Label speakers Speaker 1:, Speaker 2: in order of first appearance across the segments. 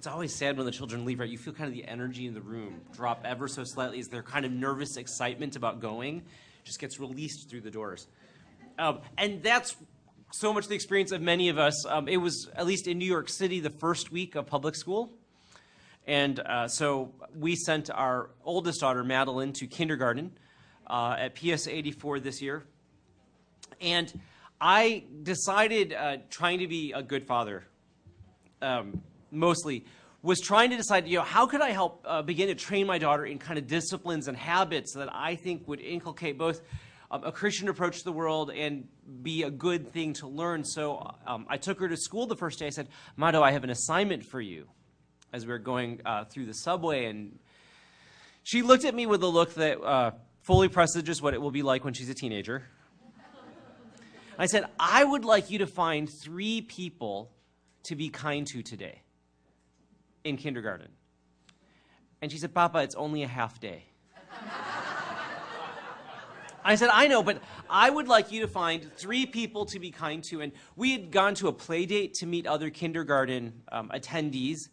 Speaker 1: it's always sad when the children leave, right? You feel kind of the energy in the room drop ever so slightly as their kind of nervous excitement about going just gets released through the doors. Um, and that's so much the experience of many of us. Um, it was, at least in New York City, the first week of public school. And uh, so we sent our oldest daughter, Madeline, to kindergarten uh, at PS 84 this year. And I decided, uh, trying to be a good father, um, mostly, was trying to decide, you know, how could I help uh, begin to train my daughter in kind of disciplines and habits that I think would inculcate both um, a Christian approach to the world and be a good thing to learn. So um, I took her to school the first day. I said, Mado, I have an assignment for you as we were going uh, through the subway. And she looked at me with a look that uh, fully presages what it will be like when she's a teenager. I said, I would like you to find three people to be kind to today in kindergarten. And she said, Papa, it's only a half day. I said, I know, but I would like you to find three people to be kind to. And we had gone to a play date to meet other kindergarten um, attendees.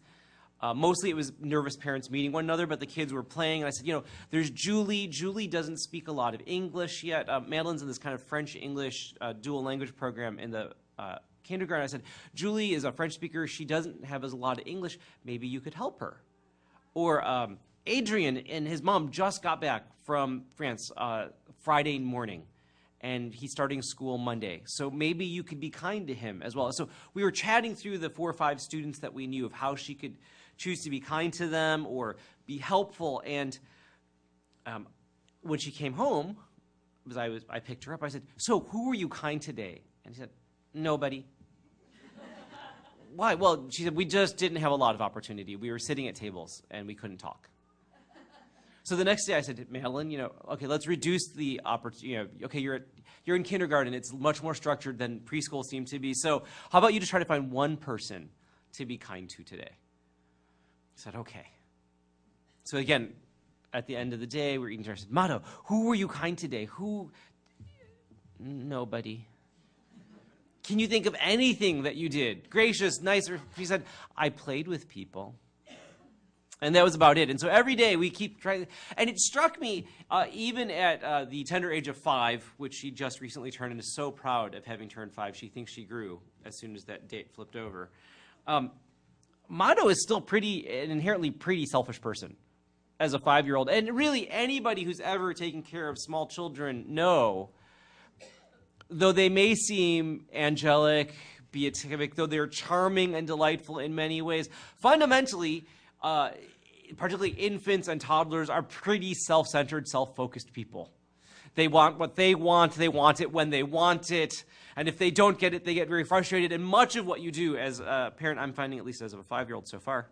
Speaker 1: Uh, mostly it was nervous parents meeting one another, but the kids were playing. And I said, you know, there's Julie. Julie doesn't speak a lot of English yet. Uh, Madeline's in this kind of French English uh, dual language program in the uh, kindergarten. I said, Julie is a French speaker. She doesn't have as a lot of English. Maybe you could help her. Or um, Adrian and his mom just got back from France uh, Friday morning and he's starting school Monday. So maybe you could be kind to him as well. So we were chatting through the four or five students that we knew of how she could choose to be kind to them or be helpful. And um, when she came home, as I was, I picked her up. I said, "So who were you kind today?" And she said, "Nobody." Why? Well, she said we just didn't have a lot of opportunity. We were sitting at tables and we couldn't talk. So the next day I said, Madeline, you know, okay, let's reduce the opportunity. You know, okay, you're at, you're in kindergarten. It's much more structured than preschool seemed to be. So how about you just try to find one person to be kind to today? I said, okay. So again, at the end of the day, we're eating dinner. I said, Mado, who were you kind today? Who? Nobody. Can you think of anything that you did? Gracious, nice. She said, I played with people. And that was about it. And so every day we keep trying. And it struck me, uh, even at uh, the tender age of five, which she just recently turned and is so proud of having turned five, she thinks she grew as soon as that date flipped over. Um, Mado is still pretty, an inherently pretty selfish person as a five year old. And really, anybody who's ever taken care of small children know, though they may seem angelic, beatific, though they're charming and delightful in many ways, fundamentally, uh, particularly infants and toddlers, are pretty self centered, self focused people. They want what they want, they want it when they want it. And if they don't get it, they get very frustrated. And much of what you do as a parent, I'm finding, at least as of a five year old so far,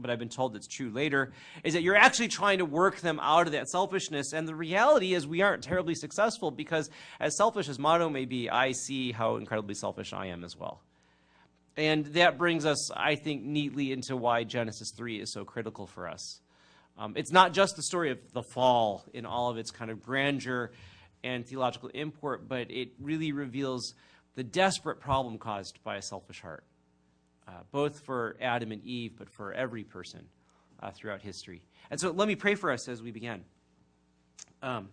Speaker 1: but I've been told it's true later, is that you're actually trying to work them out of that selfishness. And the reality is, we aren't terribly successful because, as selfish as Mado may be, I see how incredibly selfish I am as well. And that brings us, I think, neatly into why Genesis 3 is so critical for us. Um, it's not just the story of the fall in all of its kind of grandeur and theological import, but it really reveals the desperate problem caused by a selfish heart, uh, both for Adam and Eve, but for every person uh, throughout history. And so let me pray for us as we begin. Um,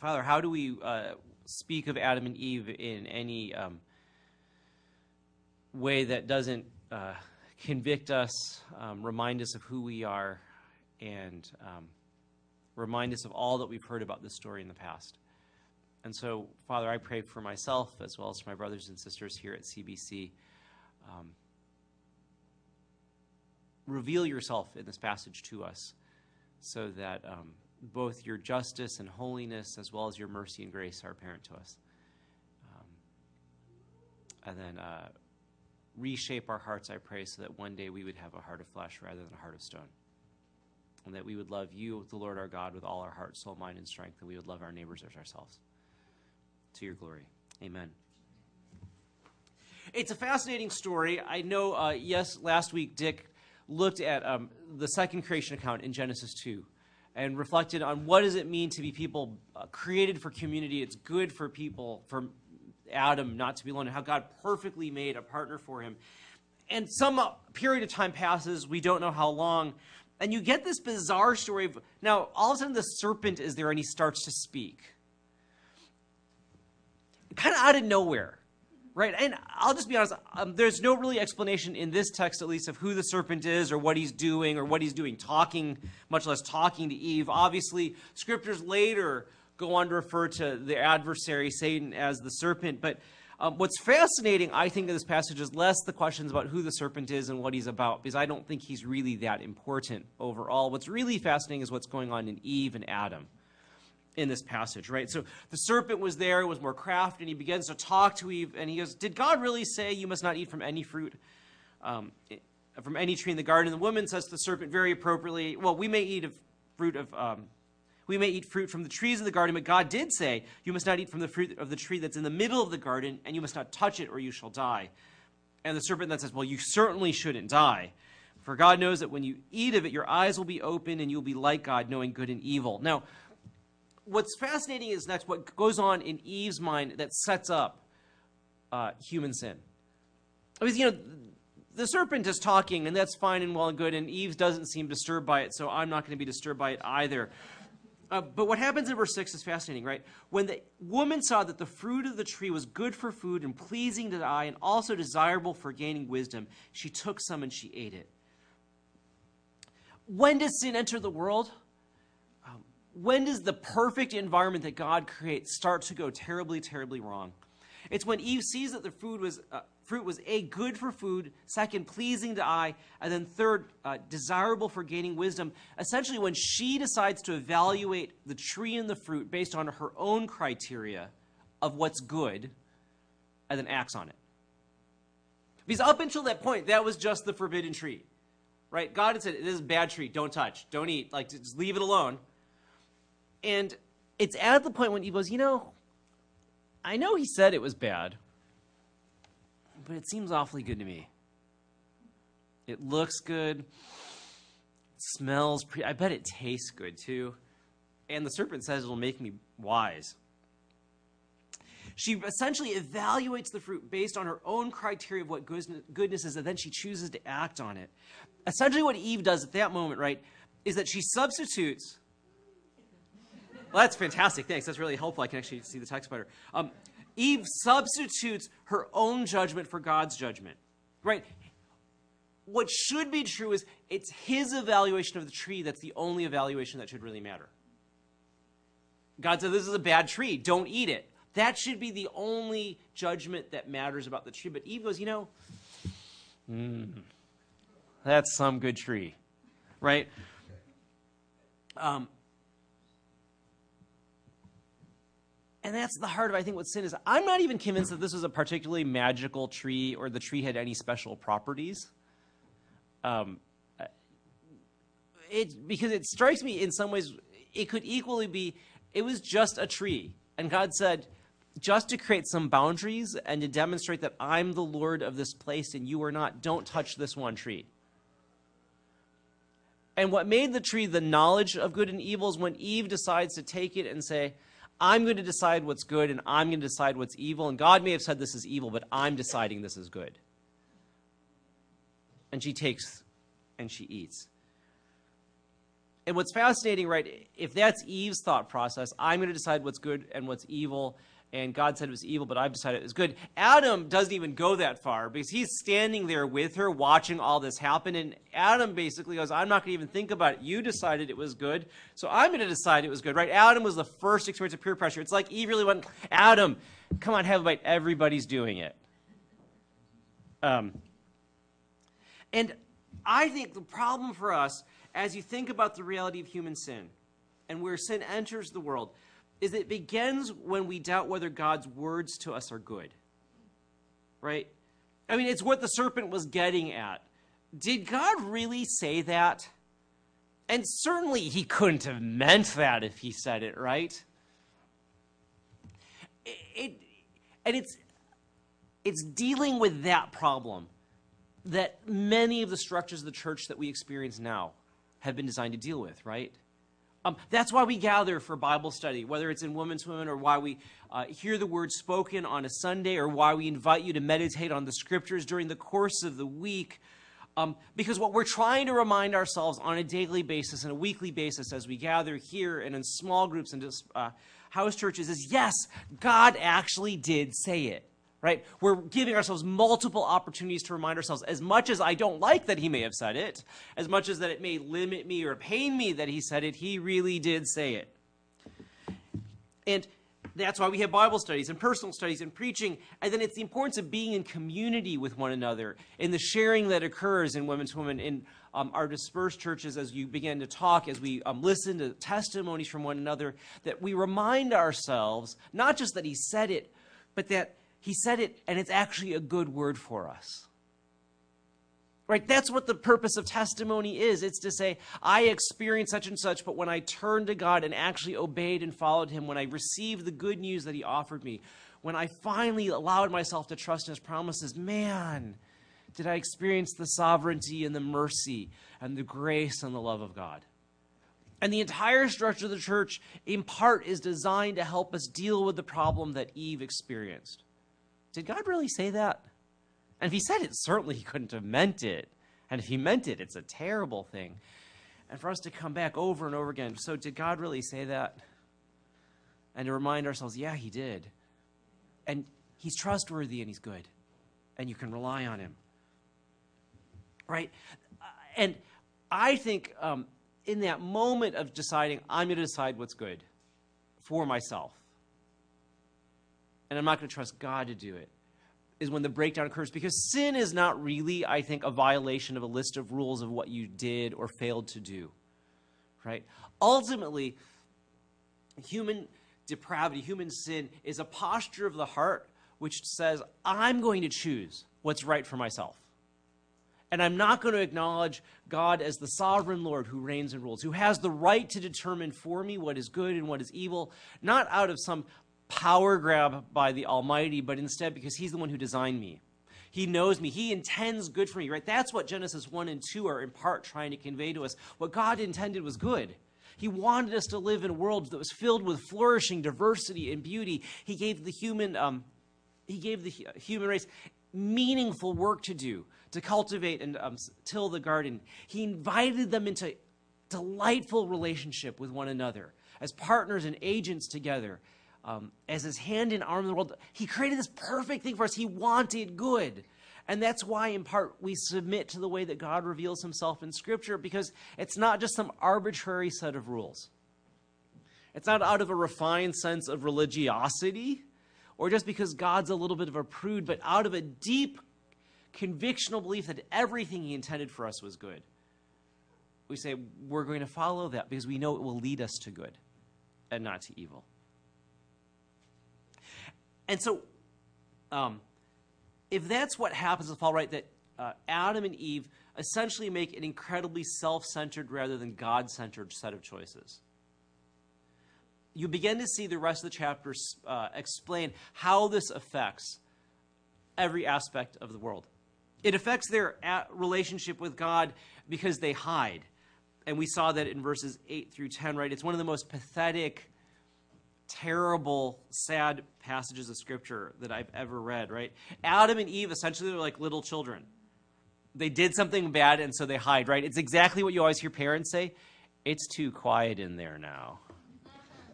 Speaker 1: Father, how do we uh, speak of Adam and Eve in any um, way that doesn't uh, convict us, um, remind us of who we are, and um, remind us of all that we've heard about this story in the past. And so, Father, I pray for myself as well as for my brothers and sisters here at CBC. Um, reveal yourself in this passage to us so that um, both your justice and holiness, as well as your mercy and grace, are apparent to us. Um, and then uh, reshape our hearts, I pray, so that one day we would have a heart of flesh rather than a heart of stone and that we would love you, the Lord our God, with all our heart, soul, mind, and strength, and we would love our neighbors as ourselves. To your glory. Amen. It's a fascinating story. I know, uh, yes, last week Dick looked at um, the second creation account in Genesis 2 and reflected on what does it mean to be people uh, created for community. It's good for people, for Adam not to be alone, and how God perfectly made a partner for him. and some uh, period of time passes, we don't know how long, and you get this bizarre story of now all of a sudden the serpent is there and he starts to speak. Kind of out of nowhere. Right, and I'll just be honest. Um, there's no really explanation in this text, at least, of who the serpent is, or what he's doing, or what he's doing, talking, much less talking to Eve. Obviously, scriptures later go on to refer to the adversary, Satan, as the serpent. But um, what's fascinating, I think, in this passage is less the questions about who the serpent is and what he's about, because I don't think he's really that important overall. What's really fascinating is what's going on in Eve and Adam in this passage, right? So the serpent was there, it was more crafty, and he begins to talk to Eve, and he goes, Did God really say you must not eat from any fruit, um, from any tree in the garden? And the woman says to the serpent very appropriately, Well, we may eat fruit of. Um, we may eat fruit from the trees of the garden, but God did say, You must not eat from the fruit of the tree that's in the middle of the garden, and you must not touch it, or you shall die. And the serpent then says, Well, you certainly shouldn't die. For God knows that when you eat of it, your eyes will be open, and you'll be like God, knowing good and evil. Now, what's fascinating is that's what goes on in Eve's mind that sets up uh, human sin. I mean, you know, the serpent is talking, and that's fine and well and good, and Eve doesn't seem disturbed by it, so I'm not going to be disturbed by it either. Uh, but what happens in verse 6 is fascinating, right? When the woman saw that the fruit of the tree was good for food and pleasing to the eye and also desirable for gaining wisdom, she took some and she ate it. When does sin enter the world? When does the perfect environment that God creates start to go terribly, terribly wrong? It's when Eve sees that the food was, uh, fruit was A, good for food, second, pleasing to eye, and then third, uh, desirable for gaining wisdom. Essentially, when she decides to evaluate the tree and the fruit based on her own criteria of what's good, and then acts on it. Because up until that point, that was just the forbidden tree. Right? God had said, This is a bad tree, don't touch, don't eat, like just leave it alone. And it's at the point when he goes, you know, I know he said it was bad, but it seems awfully good to me. It looks good, smells pretty, I bet it tastes good too. And the serpent says it'll make me wise. She essentially evaluates the fruit based on her own criteria of what goodness is, and then she chooses to act on it. Essentially, what Eve does at that moment, right, is that she substitutes well, that's fantastic. Thanks. That's really helpful. I can actually see the text better. Um, Eve substitutes her own judgment for God's judgment. Right? What should be true is it's his evaluation of the tree that's the only evaluation that should really matter. God said, This is a bad tree. Don't eat it. That should be the only judgment that matters about the tree. But Eve goes, You know, mm, that's some good tree. Right? Um, And that's the heart of, I think, what sin is. I'm not even convinced that this was a particularly magical tree or the tree had any special properties. Um, it, because it strikes me in some ways, it could equally be, it was just a tree. And God said, just to create some boundaries and to demonstrate that I'm the Lord of this place and you are not, don't touch this one tree. And what made the tree the knowledge of good and evil is when Eve decides to take it and say, I'm going to decide what's good and I'm going to decide what's evil. And God may have said this is evil, but I'm deciding this is good. And she takes and she eats. And what's fascinating, right, if that's Eve's thought process, I'm going to decide what's good and what's evil, and God said it was evil, but I've decided it was good. Adam doesn't even go that far because he's standing there with her watching all this happen. And Adam basically goes, I'm not going to even think about it. You decided it was good, so I'm going to decide it was good, right? Adam was the first experience of peer pressure. It's like Eve really went, Adam, come on, have a bite. Everybody's doing it. Um, and I think the problem for us, as you think about the reality of human sin and where sin enters the world, is it begins when we doubt whether God's words to us are good. Right? I mean, it's what the serpent was getting at. Did God really say that? And certainly he couldn't have meant that if he said it, right? It, and it's it's dealing with that problem that many of the structures of the church that we experience now have been designed to deal with, right? Um, that's why we gather for Bible study, whether it's in Women's Women or why we uh, hear the word spoken on a Sunday or why we invite you to meditate on the scriptures during the course of the week. Um, because what we're trying to remind ourselves on a daily basis and a weekly basis as we gather here and in small groups and uh, house churches is yes, God actually did say it right? We're giving ourselves multiple opportunities to remind ourselves, as much as I don't like that he may have said it, as much as that it may limit me or pain me that he said it, he really did say it. And that's why we have Bible studies and personal studies and preaching. And then it's the importance of being in community with one another, in the sharing that occurs in Women's Women, in um, our dispersed churches as you begin to talk, as we um, listen to testimonies from one another, that we remind ourselves not just that he said it, but that he said it, and it's actually a good word for us. Right? That's what the purpose of testimony is. It's to say, I experienced such and such, but when I turned to God and actually obeyed and followed Him, when I received the good news that He offered me, when I finally allowed myself to trust His promises, man, did I experience the sovereignty and the mercy and the grace and the love of God. And the entire structure of the church, in part, is designed to help us deal with the problem that Eve experienced. Did God really say that? And if he said it, certainly he couldn't have meant it. And if he meant it, it's a terrible thing. And for us to come back over and over again, so did God really say that? And to remind ourselves, yeah, he did. And he's trustworthy and he's good. And you can rely on him. Right? And I think um, in that moment of deciding, I'm going to decide what's good for myself, and I'm not going to trust God to do it, is when the breakdown occurs. Because sin is not really, I think, a violation of a list of rules of what you did or failed to do. Right? Ultimately, human depravity, human sin, is a posture of the heart which says, I'm going to choose what's right for myself. And I'm not going to acknowledge God as the sovereign Lord who reigns and rules, who has the right to determine for me what is good and what is evil, not out of some power grab by the Almighty, but instead because He's the one who designed me. He knows me. He intends good for me, right? That's what Genesis 1 and 2 are in part trying to convey to us. What God intended was good. He wanted us to live in a world that was filled with flourishing diversity and beauty. He gave the human, um, he gave the human race meaningful work to do, to cultivate and um, till the garden. He invited them into delightful relationship with one another as partners and agents together um, as his hand and arm in the world. He created this perfect thing for us. He wanted good. And that's why, in part, we submit to the way that God reveals himself in Scripture because it's not just some arbitrary set of rules. It's not out of a refined sense of religiosity or just because God's a little bit of a prude, but out of a deep convictional belief that everything he intended for us was good. We say we're going to follow that because we know it will lead us to good and not to evil. And so, um, if that's what happens in the fall, right, that uh, Adam and Eve essentially make an incredibly self centered rather than God centered set of choices. You begin to see the rest of the chapters uh, explain how this affects every aspect of the world. It affects their relationship with God because they hide. And we saw that in verses 8 through 10, right? It's one of the most pathetic terrible, sad passages of scripture that I've ever read, right? Adam and Eve essentially are like little children. They did something bad and so they hide, right? It's exactly what you always hear parents say it's too quiet in there now.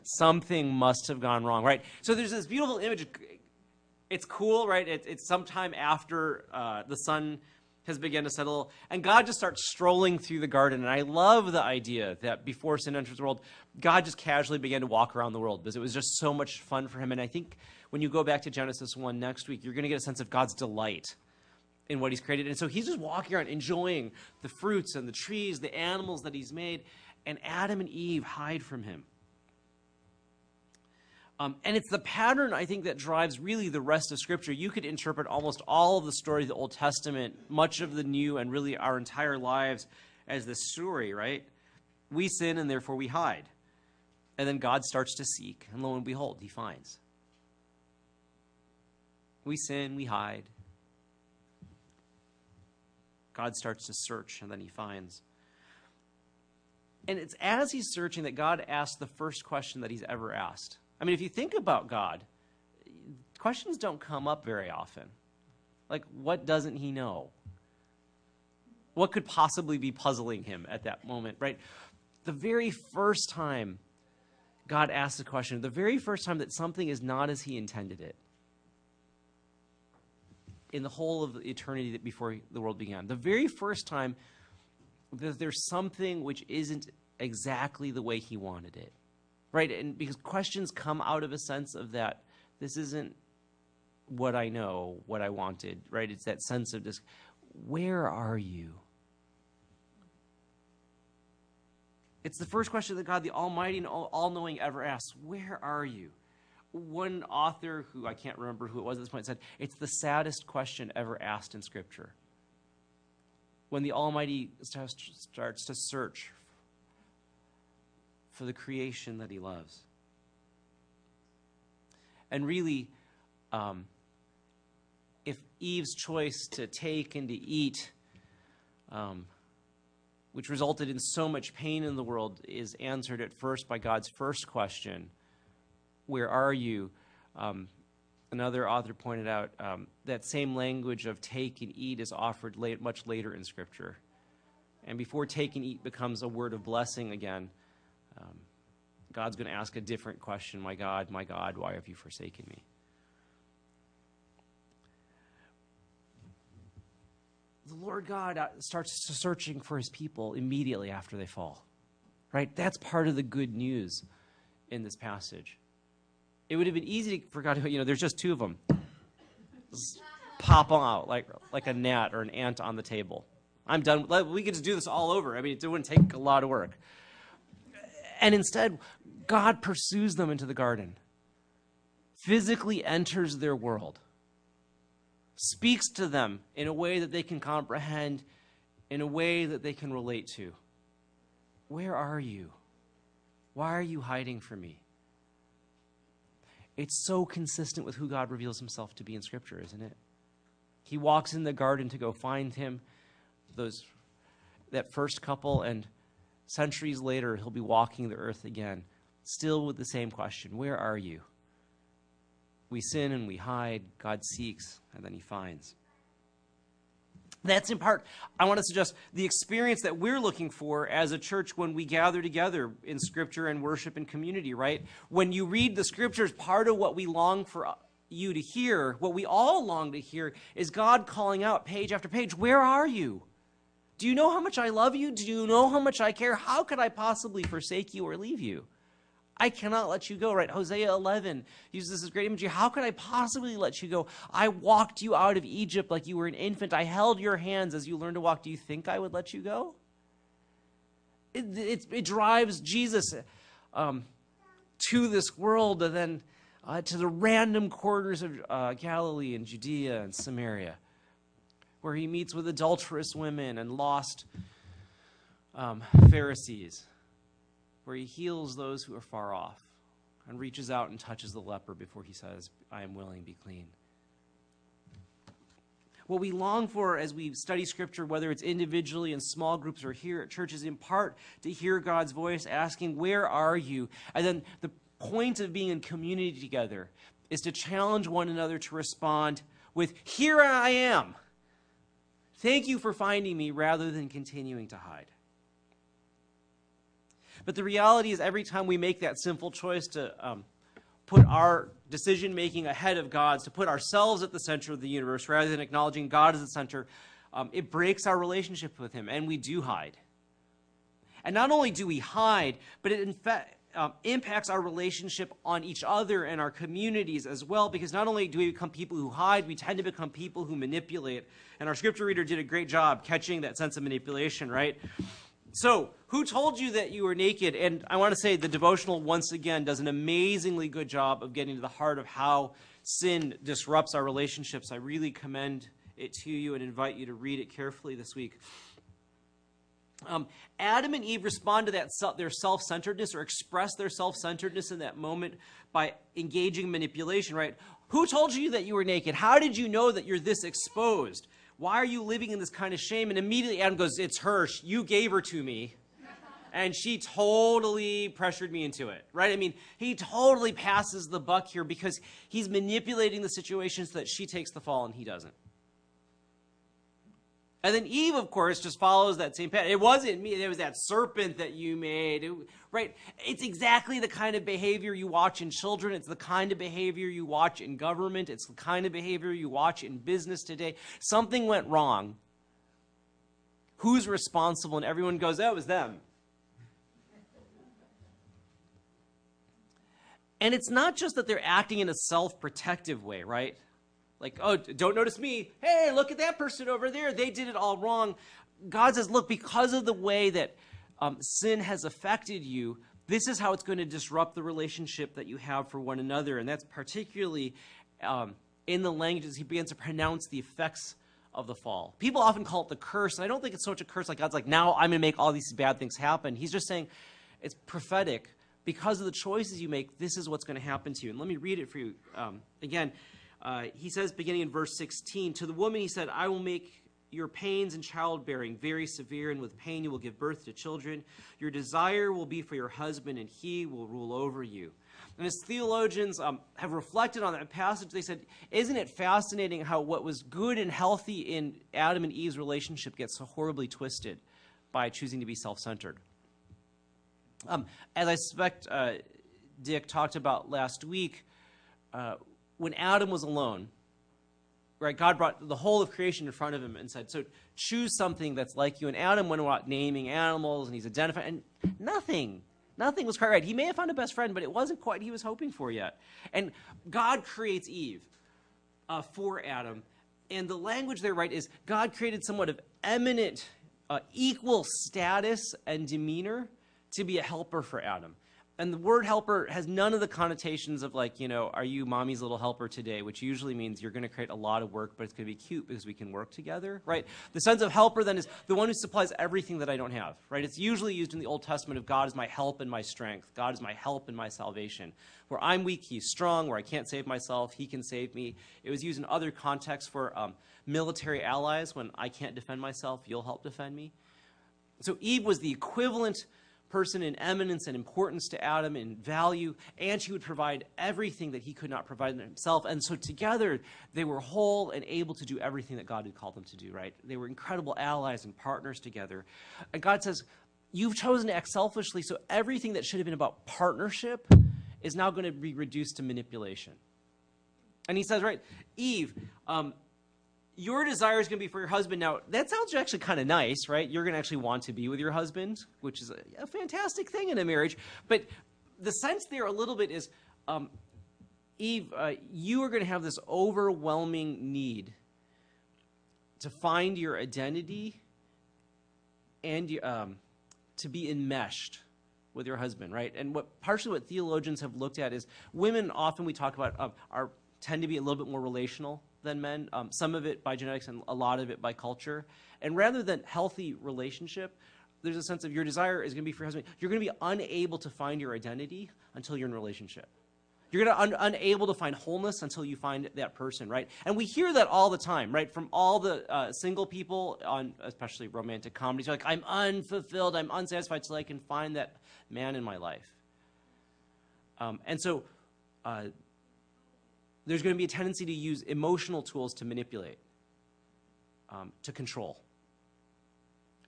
Speaker 1: Something must have gone wrong, right? So there's this beautiful image. It's cool, right? It, it's sometime after uh, the sun has begun to settle, and God just starts strolling through the garden. And I love the idea that before sin enters the world, God just casually began to walk around the world because it was just so much fun for him. And I think when you go back to Genesis 1 next week, you're going to get a sense of God's delight in what he's created. And so he's just walking around enjoying the fruits and the trees, the animals that he's made, and Adam and Eve hide from him. Um, and it's the pattern, I think, that drives really the rest of Scripture. You could interpret almost all of the story of the Old Testament, much of the New, and really our entire lives as this story, right? We sin and therefore we hide. And then God starts to seek, and lo and behold, he finds. We sin, we hide. God starts to search, and then he finds. And it's as he's searching that God asks the first question that he's ever asked. I mean, if you think about God, questions don't come up very often. Like, what doesn't he know? What could possibly be puzzling him at that moment, right? The very first time God asks a question, the very first time that something is not as he intended it, in the whole of eternity that before the world began, the very first time that there's something which isn't exactly the way he wanted it, right? And because questions come out of a sense of that this isn't what I know, what I wanted, right? It's that sense of just, where are you? It's the first question that God, the Almighty and all knowing, ever asks Where are you? One author, who I can't remember who it was at this point, said, It's the saddest question ever asked in Scripture. When the Almighty starts to search for the creation that He loves. And really, um, if Eve's choice to take and to eat, um, which resulted in so much pain in the world, is answered at first by God's first question Where are you? Um, another author pointed out um, that same language of take and eat is offered late, much later in Scripture. And before take and eat becomes a word of blessing again, um, God's going to ask a different question My God, my God, why have you forsaken me? the Lord God uh, starts searching for his people immediately after they fall. Right? That's part of the good news in this passage. It would have been easy for God to, you know, there's just two of them. Just pop them out like, like a gnat or an ant on the table. I'm done. We get to do this all over. I mean, it wouldn't take a lot of work. And instead, God pursues them into the garden, physically enters their world speaks to them in a way that they can comprehend, in a way that they can relate to. Where are you? Why are you hiding from me? It's so consistent with who God reveals himself to be in Scripture, isn't it? He walks in the garden to go find him, those, that first couple, and centuries later, he'll be walking the earth again, still with the same question Where are you? We sin and we hide. God seeks, and then he finds. That's in part, I want to suggest, the experience that we're looking for as a church when we gather together in Scripture and worship and community, right? When you read the Scriptures, part of what we long for uh, you to hear, what we all long to hear, is God calling out page after page, Where are you? Do you know how much I love you? Do you know how much I care? How could I possibly forsake you or leave you? I cannot let you go, right? Hosea 11 uses this great imagery. How could I possibly let you go? I walked you out of Egypt like you were an infant. I held your hands as you learned to walk. Do you think I would let you go? It, it, it drives Jesus um, to this world and then uh, to the random corners of uh, Galilee and Judea and Samaria, where he meets with adulterous women and lost um, Pharisees where he heals those who are far off and reaches out and touches the leper before he says, I am willing, be clean. What we long for as we study Scripture, whether it's individually in small groups or here at church, is in part to hear God's voice asking, Where are you? And then the point of being in community together is to challenge one another to respond with, Here I am. Thank you for finding me, rather than continuing to hide. But the reality is, every time we make that sinful choice to um, put our decision making ahead of God's, to put ourselves at the center of the universe rather than acknowledging God as the center, um, it breaks our relationship with Him, and we do hide. And not only do we hide, but it in fact um, impacts our relationship on each other and our communities as well, because not only do we become people who hide, we tend to become people who manipulate. And our scripture reader did a great job catching that sense of manipulation, right? So, who told you that you were naked? And I want to say the devotional, once again, does an amazingly good job of getting to the heart of how sin disrupts our relationships. I really commend it to you and invite you to read it carefully this week. Um, Adam and Eve respond to that their self-centeredness or express their self-centeredness in that moment by engaging manipulation. Right? Who told you that you were naked? How did you know that you're this exposed? Why are you living in this kind of shame? And immediately Adam goes, It's her. You gave her to me. and she totally pressured me into it, right? I mean, he totally passes the buck here because he's manipulating the situation so that she takes the fall and he doesn't. And then Eve, of course, just follows that same pattern. It wasn't me, it was that serpent that you made, it, right? It's exactly the kind of behavior you watch in children. It's the kind of behavior you watch in government. It's the kind of behavior you watch in business today. Something went wrong. Who's responsible? And everyone goes, oh, it was them. And it's not just that they're acting in a self protective way, right? Like, oh, don't notice me. Hey, look at that person over there. They did it all wrong. God says, look, because of the way that um, sin has affected you, this is how it's going to disrupt the relationship that you have for one another. And that's particularly um, in the languages he begins to pronounce the effects of the fall. People often call it the curse, and I don't think it's so much a curse like God's like, now I'm going to make all these bad things happen. He's just saying it's prophetic. Because of the choices you make, this is what's going to happen to you. And let me read it for you um, again. Uh, he says, beginning in verse 16, To the woman he said, I will make your pains in childbearing very severe, and with pain you will give birth to children. Your desire will be for your husband, and he will rule over you. And as theologians um, have reflected on that passage, they said, Isn't it fascinating how what was good and healthy in Adam and Eve's relationship gets so horribly twisted by choosing to be self centered? Um, as I suspect uh, Dick talked about last week, uh, when Adam was alone, right, God brought the whole of creation in front of him and said, So choose something that's like you. And Adam went about naming animals and he's identifying, and nothing. Nothing was quite right. He may have found a best friend, but it wasn't quite he was hoping for yet. And God creates Eve uh, for Adam. And the language there, right, is God created somewhat of eminent, uh, equal status and demeanor to be a helper for Adam and the word helper has none of the connotations of like you know are you mommy's little helper today? which usually means you're going to create a lot of work but it's going to be cute because we can work together right? The sense of helper then is the one who supplies everything that i don't have right? It's usually used in the old testament of god is my help and my strength. God is my help and my salvation. Where i'm weak he's strong. Where i can't save myself he can save me. It was used in other contexts for um, military allies. When i can't defend myself you'll help defend me. So eve was the equivalent person in eminence and importance to Adam in value, and she would provide everything that he could not provide himself. And so together, they were whole and able to do everything that God had called them to do, right? They were incredible allies and partners together. And God says, You've chosen to act selfishly, so everything that should have been about partnership is now going to be reduced to manipulation. And he says, right, Eve, um, your desire is going to be for your husband. Now, that sounds actually kind of nice, right? You're going to actually want to be with your husband, which is a, a fantastic thing in a marriage. But the sense there a little bit is um, Eve, uh, you are going to have this overwhelming need to find your identity and um, to be enmeshed with your husband, right? And what partially what theologians have looked at is women often we talk about uh, are tend to be a little bit more relational than men, um, some of it by genetics and a lot of it by culture. And rather than healthy relationship, there's a sense of your desire is going to be for your husband. You're going to be unable to find your identity until you're in relationship. You're going to un- unable to find wholeness until you find that person, right? And we hear that all the time, right? From all the uh, single people on, especially romantic comedies, like I'm unfulfilled, I'm unsatisfied till I can find that man in my life. Um, and so, uh, there's going to be a tendency to use emotional tools to manipulate, um, to control.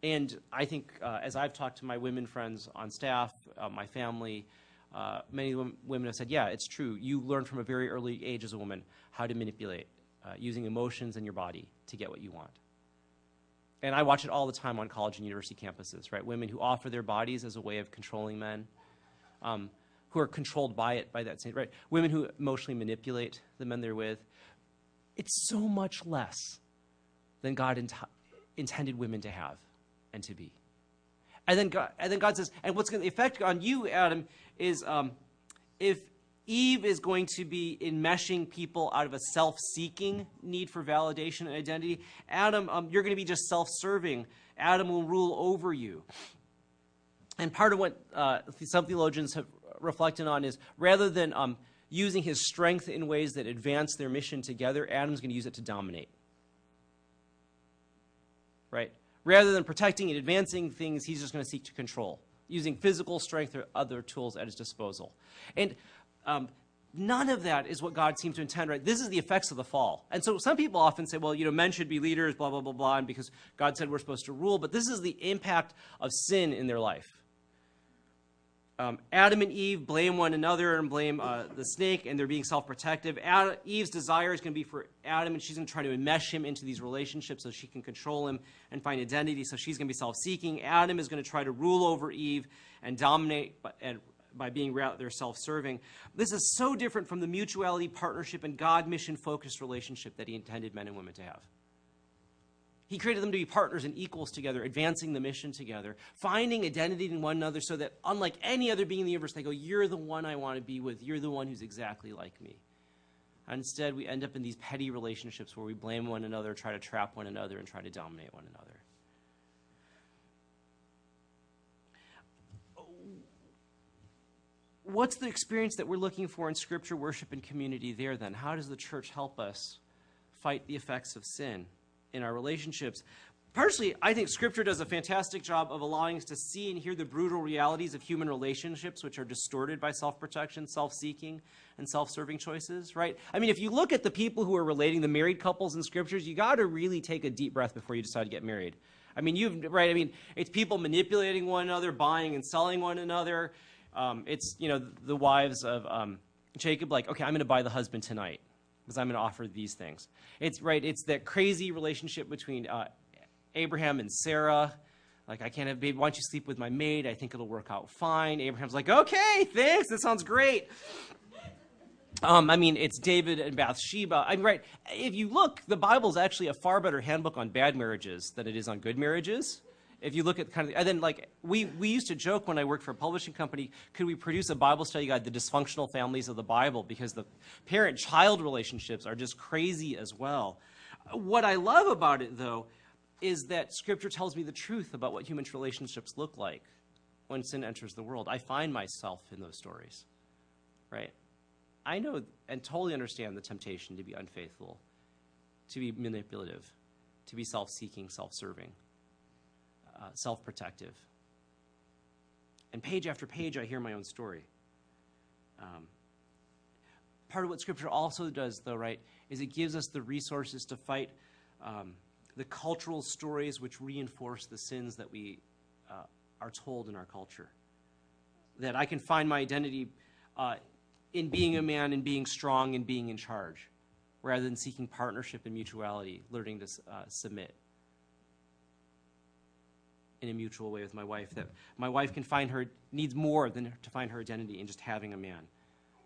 Speaker 1: And I think uh, as I've talked to my women friends on staff, uh, my family, uh, many women have said, yeah, it's true. You learn from a very early age as a woman how to manipulate uh, using emotions and your body to get what you want. And I watch it all the time on college and university campuses, right? Women who offer their bodies as a way of controlling men. Um, who are controlled by it, by that same, right? Women who emotionally manipulate the men they're with. It's so much less than God int- intended women to have and to be. And then God, and then God says, and what's going to affect on you, Adam, is um, if Eve is going to be enmeshing people out of a self seeking need for validation and identity. Adam, um, you're going to be just self serving. Adam will rule over you. And part of what uh, some theologians have reflecting on is rather than um, using his strength in ways that advance their mission together, Adam's going to use it to dominate. Right? Rather than protecting and advancing things, he's just going to seek to control using physical strength or other tools at his disposal. And um, none of that is what God seems to intend, right? This is the effects of the fall. And so some people often say, well, you know, men should be leaders, blah, blah, blah, blah, and because God said we're supposed to rule. But this is the impact of sin in their life. Um, Adam and Eve blame one another and blame uh, the snake, and they're being self protective. Eve's desire is going to be for Adam, and she's going to try to enmesh him into these relationships so she can control him and find identity. So she's going to be self seeking. Adam is going to try to rule over Eve and dominate by, and, by being rather self serving. This is so different from the mutuality, partnership, and God mission focused relationship that he intended men and women to have. He created them to be partners and equals together, advancing the mission together, finding identity in one another so that, unlike any other being in the universe, they go, You're the one I want to be with. You're the one who's exactly like me. Instead, we end up in these petty relationships where we blame one another, try to trap one another, and try to dominate one another. What's the experience that we're looking for in scripture, worship, and community there then? How does the church help us fight the effects of sin? In our relationships. Partially, I think Scripture does a fantastic job of allowing us to see and hear the brutal realities of human relationships, which are distorted by self protection, self seeking, and self serving choices, right? I mean, if you look at the people who are relating the married couples in Scriptures, you got to really take a deep breath before you decide to get married. I mean, you've, right? I mean, it's people manipulating one another, buying and selling one another. Um, it's, you know, the wives of um, Jacob, like, okay, I'm going to buy the husband tonight because I'm going to offer these things. It's right. It's that crazy relationship between uh, Abraham and Sarah. Like, I can't have baby. Why don't you sleep with my maid? I think it'll work out fine. Abraham's like, okay, thanks. That sounds great. Um, I mean, it's David and Bathsheba. I'm right. If you look, the Bible's actually a far better handbook on bad marriages than it is on good marriages if you look at kind of, and then like we, we used to joke when I worked for a publishing company, could we produce a Bible study guide, the dysfunctional families of the Bible, because the parent-child relationships are just crazy as well. What I love about it though, is that scripture tells me the truth about what human relationships look like when sin enters the world. I find myself in those stories, right? I know and totally understand the temptation to be unfaithful, to be manipulative, to be self-seeking, self-serving uh, self protective. And page after page, I hear my own story. Um, part of what Scripture also does, though, right, is it gives us the resources to fight um, the cultural stories which reinforce the sins that we uh, are told in our culture. That I can find my identity uh, in being a man and being strong and being in charge, rather than seeking partnership and mutuality, learning to uh, submit in a mutual way with my wife. That my wife can find her needs more than to find her identity in just having a man.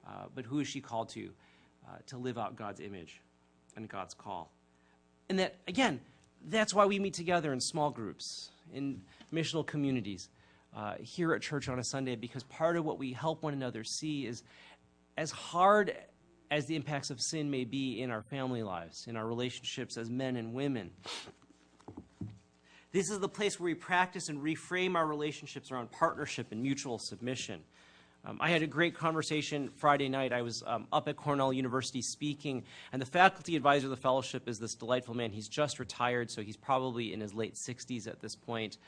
Speaker 1: Uh, but who is she called to? Uh, to live out God's image and God's call. And that, again, that's why we meet together in small groups, in missional communities, uh, here at church on a Sunday, because part of what we help one another see is as hard as the impacts of sin may be in our family lives, in our relationships as men and women, this is the place where we practice and reframe our relationships around partnership and mutual submission. Um, I had a great conversation Friday night. I was um, up at Cornell University speaking, and the faculty advisor of the fellowship is this delightful man. He's just retired, so he's probably in his late 60s at this point.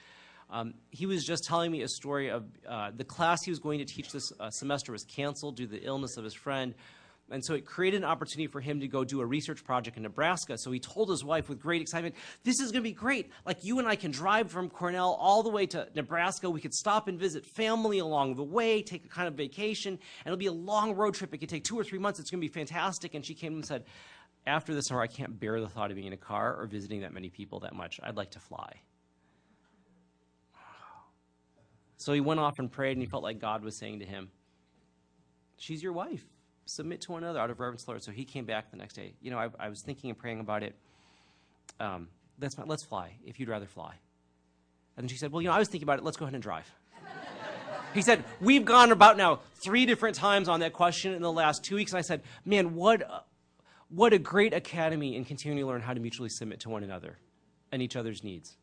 Speaker 1: Um, he was just telling me a story of uh, the class he was going to teach this uh, semester was canceled due to the illness of his friend. And so it created an opportunity for him to go do a research project in Nebraska. So he told his wife with great excitement, This is going to be great. Like you and I can drive from Cornell all the way to Nebraska. We could stop and visit family along the way, take a kind of vacation, and it'll be a long road trip. It could take two or three months. It's going to be fantastic. And she came and said, After this summer, I can't bear the thought of being in a car or visiting that many people that much. I'd like to fly. So he went off and prayed, and he felt like God was saying to him, She's your wife submit to one another out of reverence to the Lord. So he came back the next day. You know, I, I was thinking and praying about it. Um, let's, let's fly, if you'd rather fly. And then she said, Well, you know, I was thinking about it. Let's go ahead and drive. he said, We've gone about now three different times on that question in the last two weeks. And I said, Man, what, a, what a great academy in continuing to learn how to mutually submit to one another and each other's needs.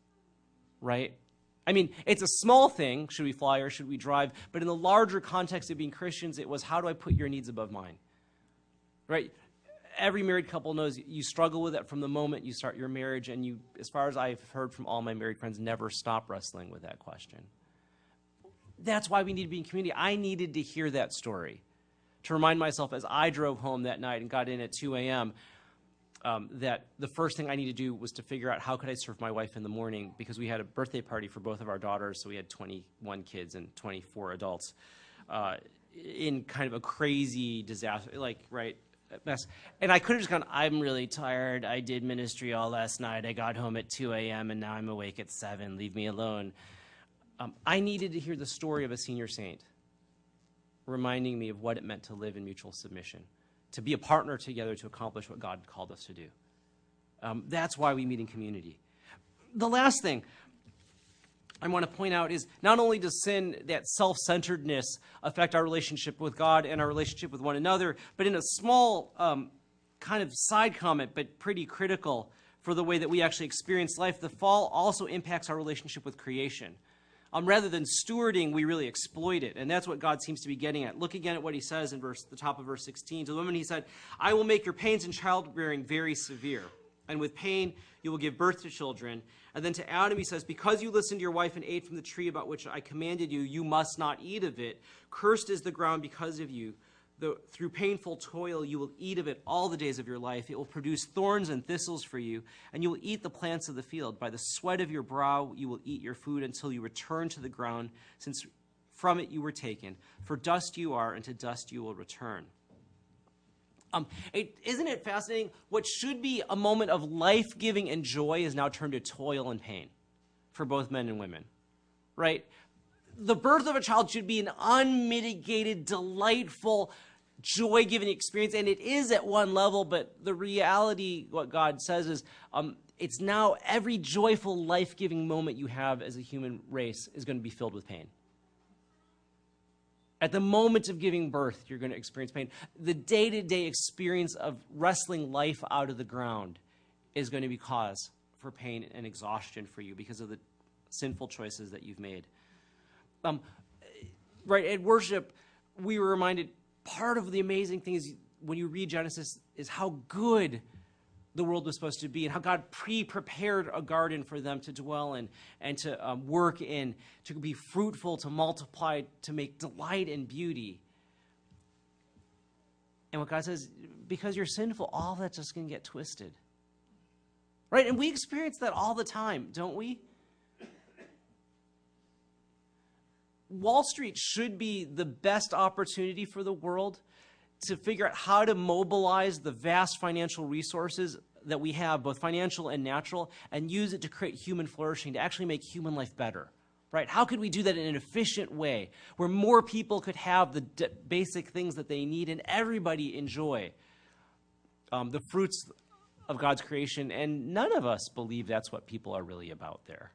Speaker 1: Right? I mean, it's a small thing, should we fly or should we drive? But in the larger context of being Christians, it was how do I put your needs above mine? Right? Every married couple knows you struggle with that from the moment you start your marriage, and you, as far as I've heard from all my married friends, never stop wrestling with that question. that's why we need to be in community. I needed to hear that story to remind myself as I drove home that night and got in at 2 a.m. Um, that the first thing I needed to do was to figure out how could I serve my wife in the morning because we had a birthday party for both of our daughters, so we had 21 kids and 24 adults uh, in kind of a crazy disaster, like right mess. And I could have just gone, I'm really tired. I did ministry all last night. I got home at 2 a.m. and now I'm awake at 7. Leave me alone. Um, I needed to hear the story of a senior saint reminding me of what it meant to live in mutual submission, to be a partner together to accomplish what God called us to do. Um, that's why we meet in community. The last thing I want to point out is not only does sin, that self centeredness, affect our relationship with God and our relationship with one another, but in a small um, kind of side comment, but pretty critical for the way that we actually experience life, the fall also impacts our relationship with creation um, rather than stewarding, we really exploit it. And that's what God seems to be getting at. Look again at what he says in verse, the top of verse 16. To the woman, he said, I will make your pains in childbearing very severe. And with pain, you will give birth to children. And then to Adam, he says, Because you listened to your wife and ate from the tree about which I commanded you, you must not eat of it. Cursed is the ground because of you the, through painful toil you will eat of it all the days of your life. It will produce thorns and thistles for you, and you will eat the plants of the field. By the sweat of your brow you will eat your food until you return to the ground, since from it you were taken. For dust you are, and to dust you will return. Um, it, isn't it fascinating? What should be a moment of life giving and joy is now turned to toil and pain for both men and women, right? The birth of a child should be an unmitigated, delightful, joy giving experience. And it is at one level, but the reality, what God says is, um, it's now every joyful, life giving moment you have as a human race is going to be filled with pain. At the moment of giving birth, you're going to experience pain. The day to day experience of wrestling life out of the ground is going to be cause for pain and exhaustion for you because of the sinful choices that you've made. Um, right, at worship, we were reminded part of the amazing thing is when you read Genesis is how good the world was supposed to be and how God pre prepared a garden for them to dwell in and to um, work in, to be fruitful, to multiply, to make delight and beauty. And what God says, because you're sinful, all that's just going to get twisted. Right? And we experience that all the time, don't we? Wall Street should be the best opportunity for the world to figure out how to mobilize the vast financial resources that we have, both financial and natural, and use it to create human flourishing, to actually make human life better. Right? How could we do that in an efficient way where more people could have the d- basic things that they need and everybody enjoy um, the fruits of God's creation? And none of us believe that's what people are really about there.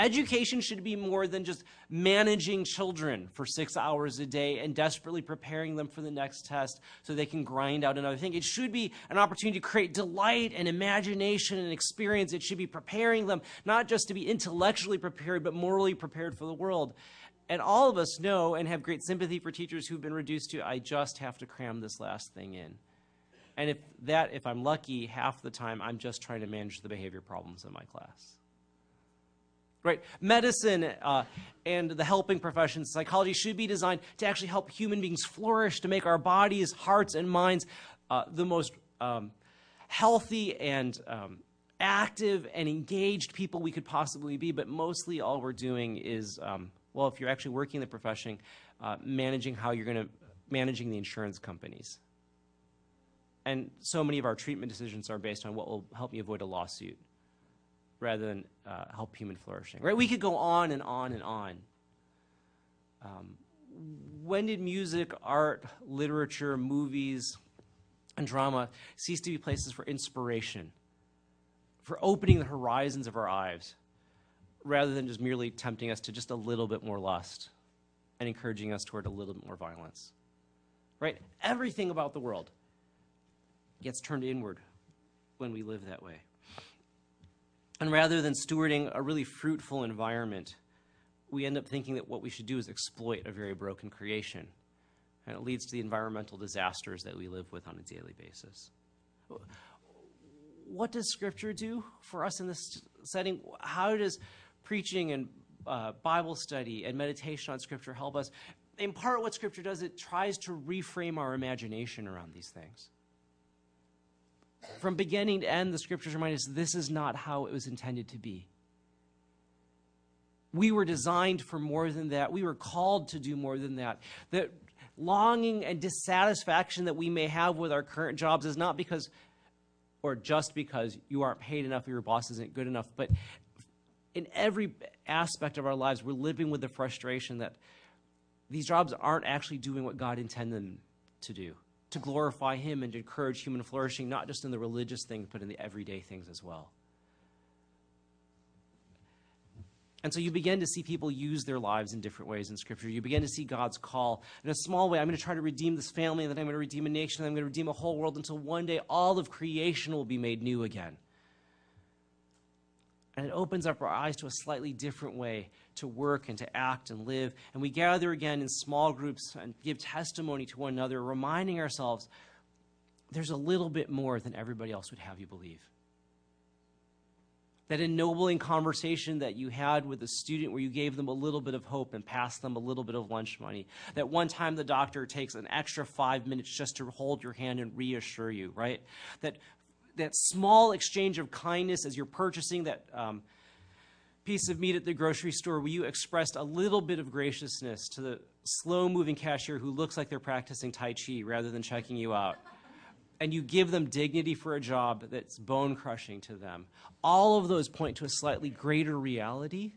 Speaker 1: Education should be more than just managing children for six hours a day and desperately preparing them for the next test so they can grind out another thing. It should be an opportunity to create delight and imagination and experience. It should be preparing them not just to be intellectually prepared, but morally prepared for the world. And all of us know and have great sympathy for teachers who've been reduced to, I just have to cram this last thing in. And if that, if I'm lucky, half the time I'm just trying to manage the behavior problems in my class right? Medicine uh, and the helping professions, psychology should be designed to actually help human beings flourish, to make our bodies, hearts, and minds uh, the most um, healthy and um, active and engaged people we could possibly be. But mostly, all we're doing is, um, well, if you're actually working in the profession, uh, managing how you're going to managing the insurance companies. And so many of our treatment decisions are based on what will help me avoid a lawsuit rather than uh, help human flourishing. Right? We could go on and on and on. Um, when did music, art, literature, movies, and drama cease to be places for inspiration, for opening the horizons of our eyes, rather than just merely tempting us to just a little bit more lust and encouraging us toward a little bit more violence? Right? Everything about the world gets turned inward when we live that way. And rather than stewarding a really fruitful environment, we end up thinking that what we should do is exploit a very broken creation. And it leads to the environmental disasters that we live with on a daily basis. What does Scripture do for us in this setting? How does preaching and uh, Bible study and meditation on Scripture help us. In part, what Scripture does, it tries to reframe our imagination around these things. From beginning to end, the Scriptures remind us this is not how it was intended to be. We were designed for more than that. We were called to do more than that. That longing and dissatisfaction that we may have with our current jobs is not because, or just because you aren't paid enough or your boss isn't good enough, but in every aspect of our lives, we're living with the frustration that these jobs aren't actually doing what God intended them to do to glorify Him and to encourage human flourishing, not just in the religious things, but in the everyday things as well. And so you begin to see people use their lives in different ways in Scripture. You begin to see God's call in a small way. I'm going to try to redeem this family, and then I'm going to redeem a nation, and I'm going to redeem a whole world until one day all of creation will be made new again. And it opens up our eyes to a slightly different way to work and to act and live. And we gather again in small groups and give testimony to one another, reminding ourselves there's a little bit more than everybody else would have you believe that ennobling conversation that you had with a student where you gave them a little bit of hope and passed them a little bit of lunch money. That one time the doctor takes an extra five minutes just to hold your hand and reassure you, right? That that small exchange of kindness as you're purchasing that um, piece of meat at the grocery store where you expressed a little bit of graciousness to the slow moving cashier who looks like they're practicing Tai Chi rather than checking you out and you give them dignity for a job that's bone crushing to them. All of those point to a slightly greater reality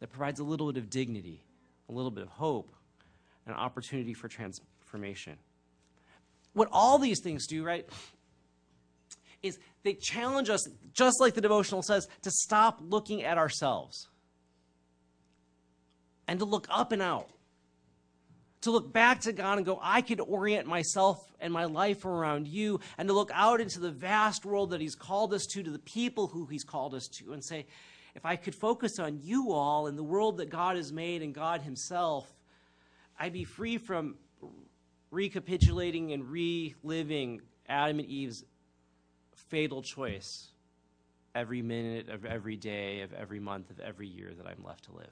Speaker 1: that provides a little bit of dignity, a little bit of hope, an opportunity for transformation. What all these things do, right, is they challenge us, just like the devotional says, to stop looking at ourselves and to look up and out. To look back to God and go, I could orient myself and my life around you, and to look out into the vast world that He's called us to, to the people who He's called us to, and say, if I could focus on you all and the world that God has made and God Himself, I'd be free from recapitulating and reliving Adam and Eve's fatal choice every minute of every day, of every month, of every year that I'm left to live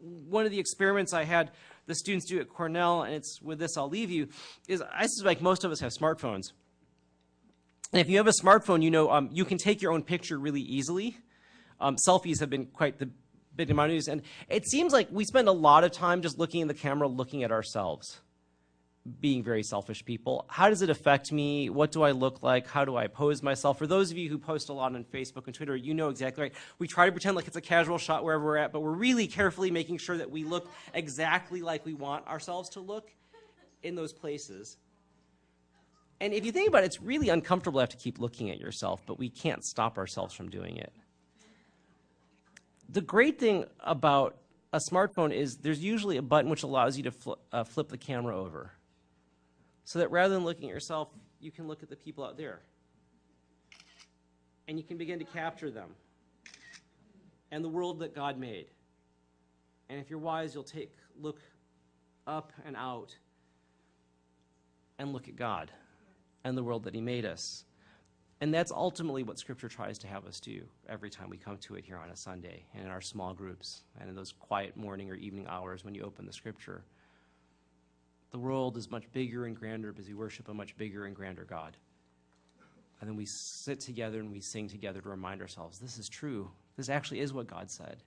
Speaker 1: one of the experiments I had the students do at Cornell, and it's with this I'll leave you, is I suspect most of us have smartphones. And if you have a smartphone, you know um, you can take your own picture really easily. Um, selfies have been quite the big amount of news, and it seems like we spend a lot of time just looking in the camera, looking at ourselves being very selfish people. How does it affect me? What do I look like? How do I pose myself? For those of you who post a lot on Facebook and Twitter, you know exactly right. We try to pretend like it's a casual shot wherever we're at, but we're really carefully making sure that we look exactly like we want ourselves to look in those places. And if you think about it, it's really uncomfortable to have to keep looking at yourself, but we can't stop ourselves from doing it. The great thing about a smartphone is there's usually a button which allows you to fl uh, flip the camera over so that rather than looking at yourself, you can look at the people out there. And you can begin to capture them and the world that God made. And if you're wise, you'll take look up and out and look at God and the world that He made us. And that's ultimately what Scripture tries to have us do every time we come to it here on a Sunday and in our small groups and in those quiet morning or evening hours when you open the Scripture the world is much bigger and grander because we worship a much bigger and grander God. And then we sit together and we sing together to remind ourselves this is true. This actually is what God said,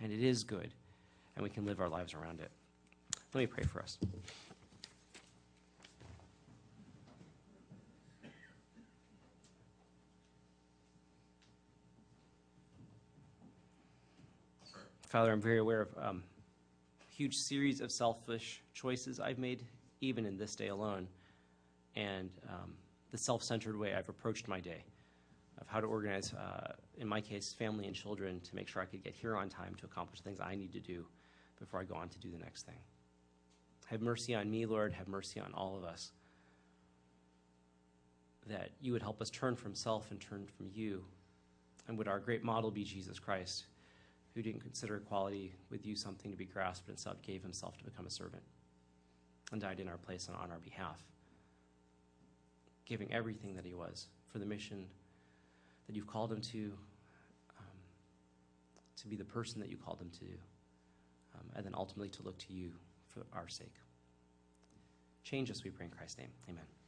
Speaker 1: and it is good, and we can live our lives around it. Let me pray for us. Father, I'm very aware of um, huge series of selfish choices I've made, even in this day alone, and um, the self centered way I've approached my day of how to organize, uh, in my case, family and children to make sure I could get here on time to accomplish things I need to do before I go on to do the next thing. Have mercy on me, Lord. Have mercy on all of us. That you would help us turn from self and turn from you. And would our great model be Jesus Christ? Who didn't consider equality with you something to be grasped, instead gave himself to become a servant and died in our place and on our behalf, giving everything that he was for the mission that you've called him to, um, to be the person that you called him to um, and then ultimately to look to you for our sake. Change us, we pray in Christ's name. Amen.